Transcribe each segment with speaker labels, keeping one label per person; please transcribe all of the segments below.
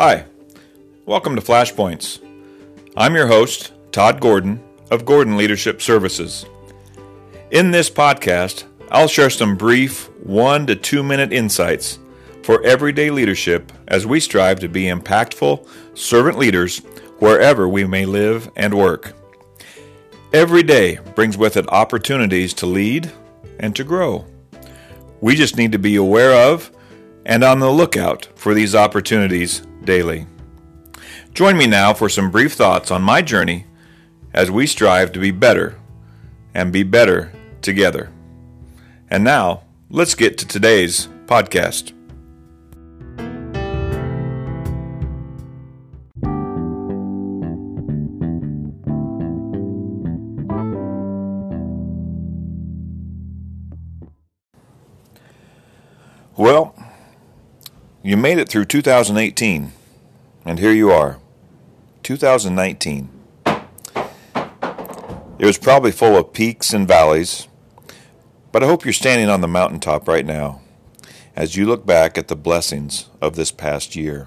Speaker 1: Hi, welcome to Flashpoints. I'm your host, Todd Gordon of Gordon Leadership Services. In this podcast, I'll share some brief one to two minute insights for everyday leadership as we strive to be impactful servant leaders wherever we may live and work. Every day brings with it opportunities to lead and to grow. We just need to be aware of and on the lookout for these opportunities daily. Join me now for some brief thoughts on my journey as we strive to be better and be better together. And now, let's get to today's podcast. Well, you made it through 2018, and here you are, 2019. It was probably full of peaks and valleys, but I hope you're standing on the mountaintop right now as you look back at the blessings of this past year.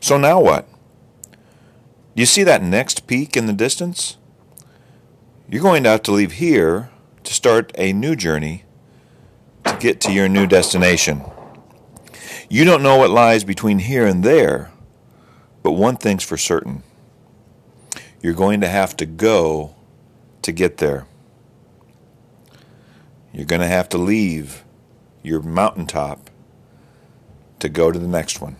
Speaker 1: So now what? Do you see that next peak in the distance? You're going to have to leave here to start a new journey to get to your new destination. You don't know what lies between here and there, but one thing's for certain you're going to have to go to get there. You're going to have to leave your mountaintop to go to the next one.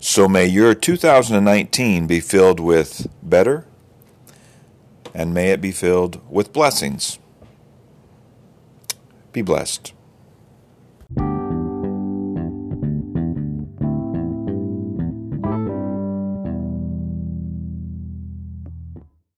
Speaker 1: So may your 2019 be filled with better, and may it be filled with blessings. Be blessed.